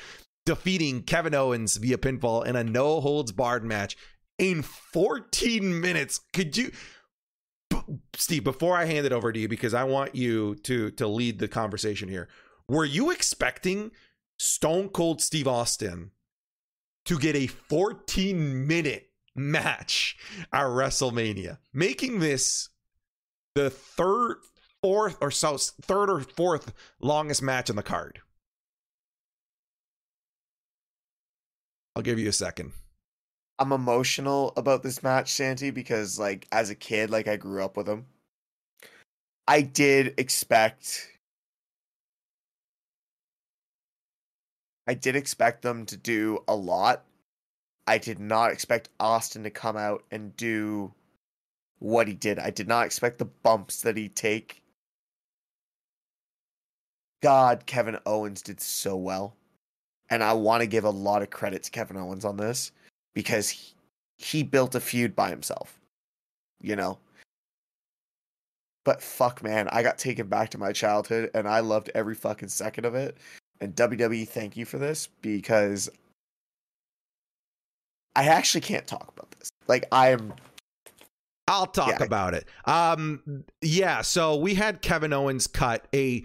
defeating Kevin Owens via pinfall in a no holds barred match in 14 minutes. Could you, Steve? Before I hand it over to you, because I want you to to lead the conversation here. Were you expecting Stone Cold Steve Austin? to get a 14 minute match at WrestleMania, making this the third, fourth, or so third or fourth longest match on the card. I'll give you a second. I'm emotional about this match, Santi, because like as a kid, like I grew up with him. I did expect I did expect them to do a lot. I did not expect Austin to come out and do what he did. I did not expect the bumps that he'd take. God, Kevin Owens did so well. And I want to give a lot of credit to Kevin Owens on this because he, he built a feud by himself. You know? But fuck, man, I got taken back to my childhood and I loved every fucking second of it. And WWE, thank you for this because I actually can't talk about this. Like, I'm. I'll talk Yeah. about it. Um, yeah. So we had Kevin Owens cut a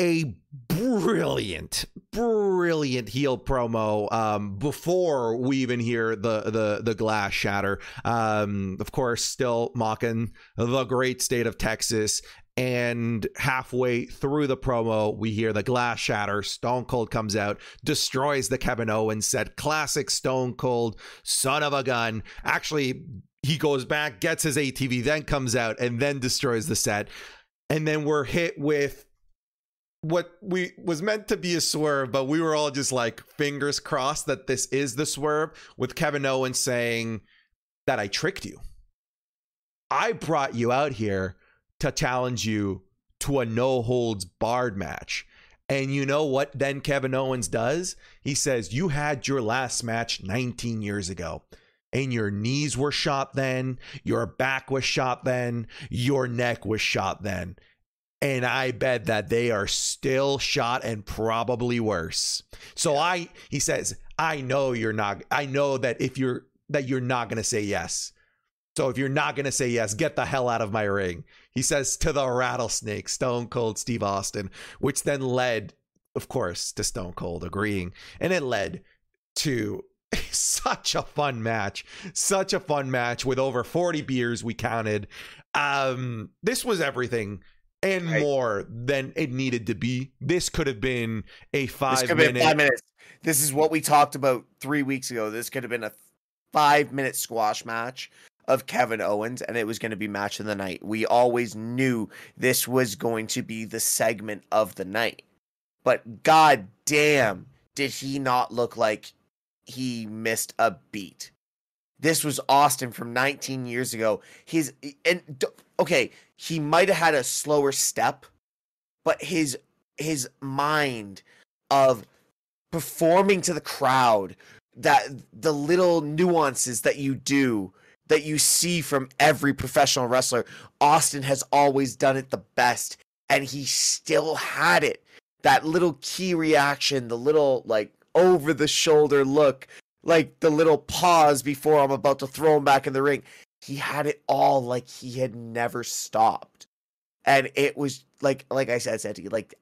a brilliant, brilliant heel promo um, before we even hear the the the glass shatter. Um, of course, still mocking the great state of Texas. And halfway through the promo, we hear the glass shatter. Stone Cold comes out, destroys the Kevin Owens set. Classic Stone Cold, son of a gun. Actually, he goes back, gets his ATV, then comes out, and then destroys the set. And then we're hit with what we was meant to be a swerve, but we were all just like fingers crossed that this is the swerve with Kevin Owens saying that I tricked you. I brought you out here to challenge you to a no holds barred match. And you know what then Kevin Owens does? He says, You had your last match 19 years ago. And your knees were shot then, your back was shot then, your neck was shot then. And I bet that they are still shot and probably worse. So I he says, I know you're not I know that if you're that you're not gonna say yes. So if you're not going to say yes, get the hell out of my ring. He says to the rattlesnake, Stone Cold Steve Austin, which then led, of course, to Stone Cold agreeing. And it led to such a fun match. Such a fun match with over 40 beers we counted. Um, this was everything and Right. more than it needed to be. This could have been a five been five minutes. This is what we talked about three weeks ago. This could have been a five minute squash match of Kevin Owens, and it was going to be match of the night. We always knew this was going to be the segment of the night. But god damn, did he not look like he missed a beat. This was Austin from 19 years ago. His and okay, he might have had a slower step, but his his mind of performing to the crowd, that the little nuances that you do that you see from every professional wrestler, Austin has always done it the best and he still had it. That little key reaction, the little like over the shoulder look, like the little pause before I'm about to throw him back in the ring. He had it all like he had never stopped. And it was like like I said, Santi, like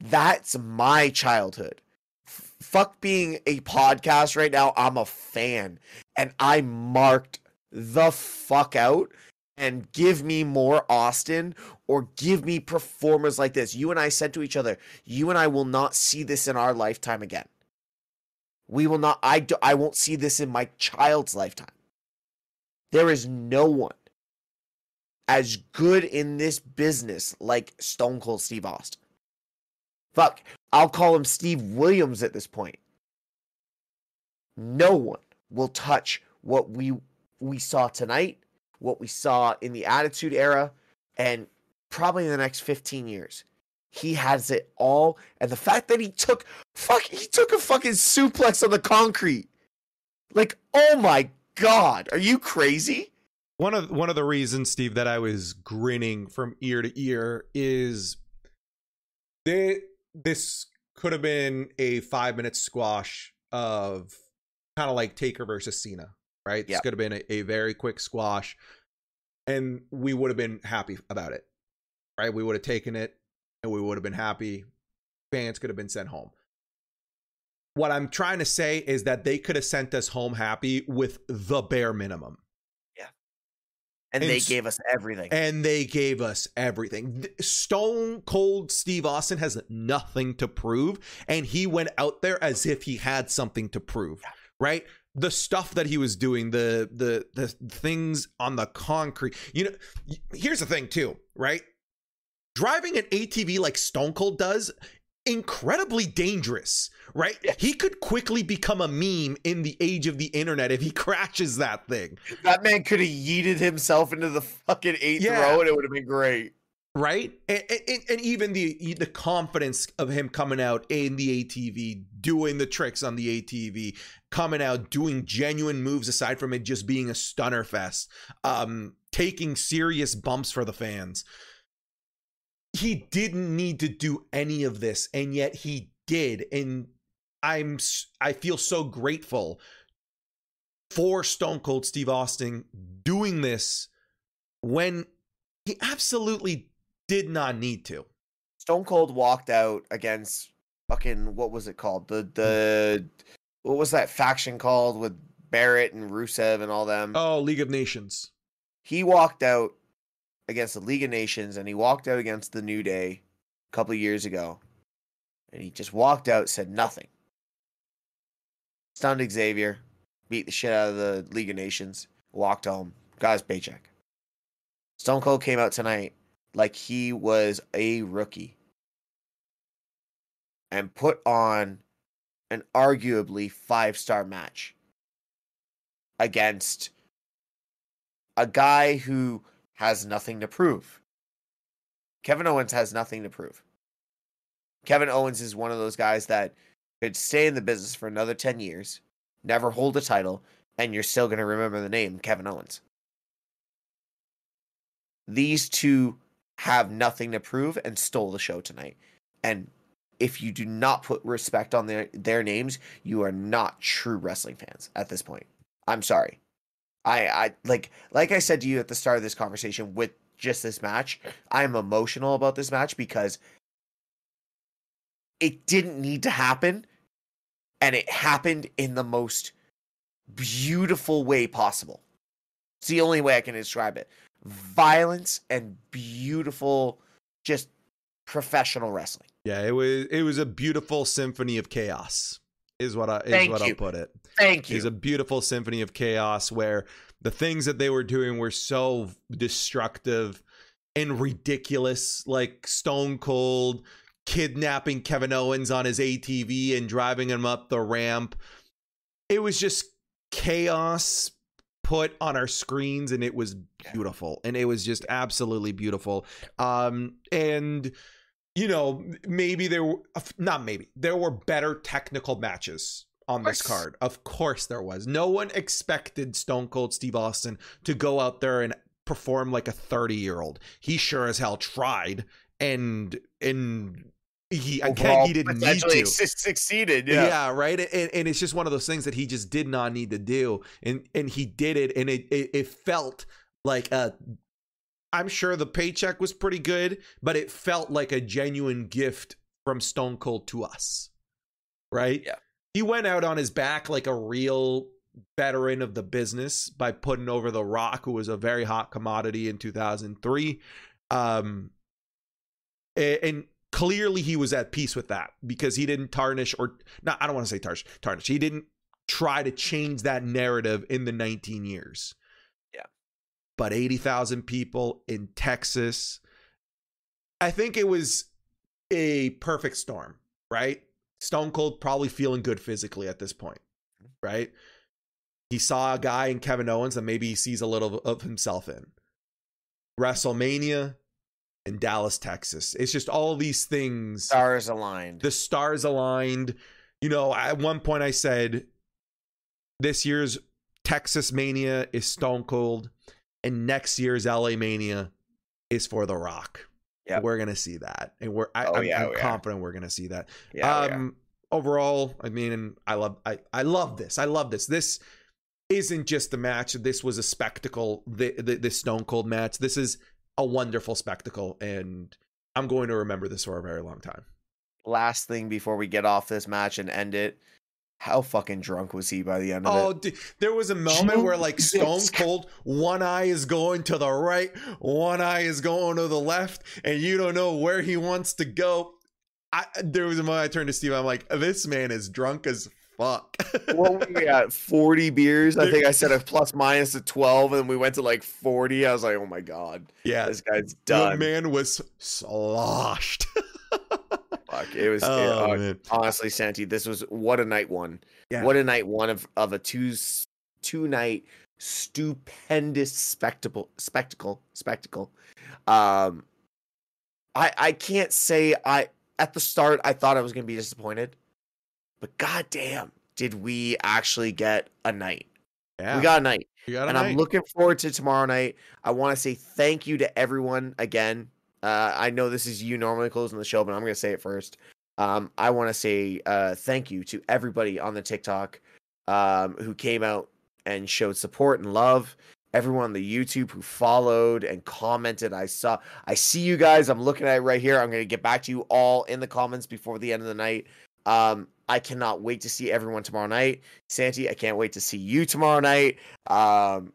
that's my childhood. F- fuck being a podcast right now. I'm a fan. And I marked the fuck out and give me more Austin or give me performers like this. You and I said to each other, you and I will not see this in our lifetime again. We will not I do, I won't see this in my child's lifetime. There is no one as good in this business like Stone Cold Steve Austin. Fuck, I'll call him Steve Williams at this point. No one will touch what we we saw tonight, what we saw in the Attitude Era, and probably in the next 15 years. He has it all, and the fact that he took fuck, he took a fucking suplex on the concrete. Like, oh my god, are you crazy? One of one of the reasons, Steve, that I was grinning from ear to ear is they, this could have been a five minute squash of kind of like Taker versus Cena, right? This could have been a, a very quick squash, and we would have been happy about it, right? We would have taken it, and we would have been happy. Fans could have been sent home. What I'm trying to say is that they could have sent us home happy with the bare minimum. And And they gave us everything. and they gave us everything. Stone Cold Steve Austin has nothing to prove, and he went out there as if he had something to prove, right? The stuff that he was doing, the the the things on the concrete. You know, here's the thing too, right? Driving an ATV like Stone Cold does, incredibly dangerous, right? Yeah. He could quickly become a meme in the age of the internet if he crashes that thing. that man could have yeeted himself into the fucking eighth Yeah. row and it would have been great. right and, and, and even the the confidence of him coming out in the atv doing the tricks on the atv coming out doing genuine moves aside from it just being a stunner fest um taking serious bumps for the fans he didn't need to do any of this and yet he did and i'm i feel so grateful for stone cold steve austin doing this when he absolutely did not need to. Stone Cold walked out against fucking what was it called? The the what was that faction called with Barrett and Rusev and all them? Oh, League of Nations. He walked out against the League of Nations and he walked out against the New Day a couple years ago. And he just walked out, said nothing. Stunned Xavier, beat the shit out of the League of Nations, walked home, got his paycheck. Stone Cold came out tonight like he was a rookie and put on an arguably five star match against a guy who has nothing to prove. Kevin Owens has nothing to prove. Kevin Owens is one of those guys that could stay in the business for another 10 years, never hold a title, and you're still going to remember the name Kevin Owens. These two have nothing to prove and stole the show tonight. And if you do not put respect on their their names, you are not true wrestling fans at this point. I'm sorry. I I like like I said to you at the start of this conversation with just this match, I'm emotional about this match because it didn't need to happen and it happened in the most beautiful way possible. It's the only way I can describe it. Violence and beautiful just professional wrestling. Yeah, it was it was a beautiful symphony of chaos. Is what I is Thank what you. I'll put it. Thank It was a beautiful symphony of chaos where the things that they were doing were so destructive and ridiculous, like Stone Cold kidnapping Kevin Owens on his ATV and driving him up the ramp. It was just chaos put on our screens and it was beautiful and it was just absolutely beautiful um and you know maybe there were not maybe there were better technical matches on this card. Of course there was. No one expected stone cold steve austin to go out there and perform like a 30 year old he sure as hell tried and and he again he didn't need to. su- succeeded. yeah, Yeah. right? And, and it's just one of those things that he just did not need to do. And and he did it and it it, it felt like a i'm sure the paycheck was pretty good but it felt like a genuine gift from stone cold to us right Yeah. he went out on his back like a real veteran of the business by putting over The Rock, who was a very hot commodity in 2003. Um, and clearly he was at peace with that because he didn't tarnish or not. I don't want to say tarnish. Tarnish. He didn't try to change that narrative in the 19 years. But 80,000 people in Texas. I think it was a perfect storm, right? Stone Cold probably feeling good physically at this point, right? He saw a guy in Kevin Owens that maybe he sees a little of himself in. WrestleMania in Dallas, Texas. It's just all these things. Stars aligned. The stars aligned. You know, at one point I said this year's Texas Mania is Stone Cold, and next year's LA Mania is for The Rock. Yeah, we're gonna see that, and we're I, am oh, yeah, oh, confident we're gonna see that. Yeah, oh, um, overall, I mean, I love I I love this. I love this. This isn't just the match. This was a spectacle. The, the the Stone Cold match. This is a wonderful spectacle, and I'm going to remember this for a very long time. Last thing before we get off this match and end it, how fucking drunk was he by the end of oh, it? Oh, there was a moment where like Stone Cold, one eye is going to the right, one eye is going to the left, and you don't know where he wants to go. I, there was a moment I turned to Steve. I'm like, this man is drunk as fuck. what were we at? 40 beers? I think I said a plus minus of 12, and then we went to like 40. I was like, oh my god, yeah, this guy's done. The man was sloshed. Fuck. It was oh, it, uh, honestly, Santi. This was what a night one. Yeah. What a night one of of a two two night stupendous spectacle spectacle spectacle. Um, I I can't say I at the start I thought I was gonna be disappointed, but goddamn, did we actually get a night? Yeah. We got a night. Got a and night. I'm looking forward to tomorrow night. I want to say thank you to everyone again uh, I know this is you normally closing the show, but I'm going to say it first. Um, I want to say uh, thank you to everybody on the TikTok um, who came out and showed support and love. Everyone on the YouTube who followed and commented. I saw, I see you guys. I'm looking at it right here. I'm going to get back to you all in the comments before the end of the night. Um, I cannot wait to see everyone tomorrow night. Santi, I can't wait to see you tomorrow night. Um,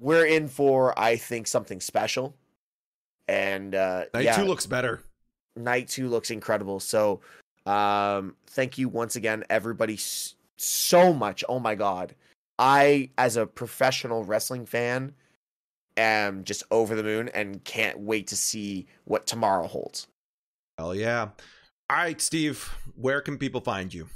we're in for, I think, something special and uh, night yeah, two looks better. Night two looks incredible. So, um, thank you once again, everybody, so much. Oh my god, I as a professional wrestling fan am just over the moon and can't wait to see what tomorrow holds. Hell yeah! All right, Steve, where can people find you?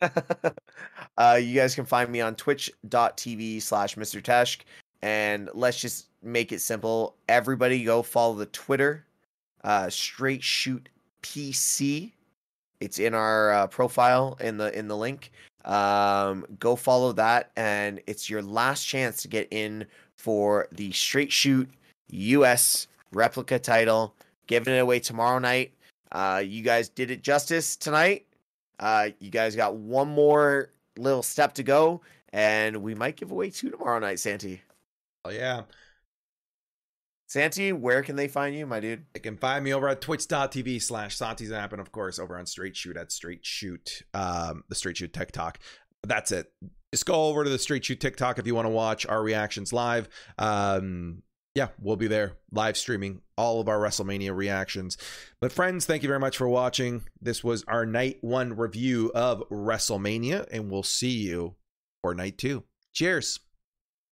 uh, you guys can find me on twitch.tv slash Mr. Tesh. And let's just make it simple. Everybody go follow the Twitter, uh, Straight Shoot PC. It's in our uh, profile in the in the link. Um, go follow that, and it's your last chance to get in for the Straight Shoot US replica title. Giving it away tomorrow night. Uh, you guys did it justice tonight. Uh, you guys got one more little step to go, and we might give away two tomorrow night, Santi. Oh yeah. Santi, where can they find you, my dude? They can find me over at twitch.tv slash Santi's app and of course over on Straight Shoot at Straight Shoot, um, the Straight Shoot TikTok. That's it. Just go over to the Straight Shoot TikTok if you want to watch our reactions live. Um, yeah, we'll be there live streaming all of our WrestleMania reactions. But friends, thank you very much for watching. This was our night one review of WrestleMania, and we'll see you for night two. Cheers.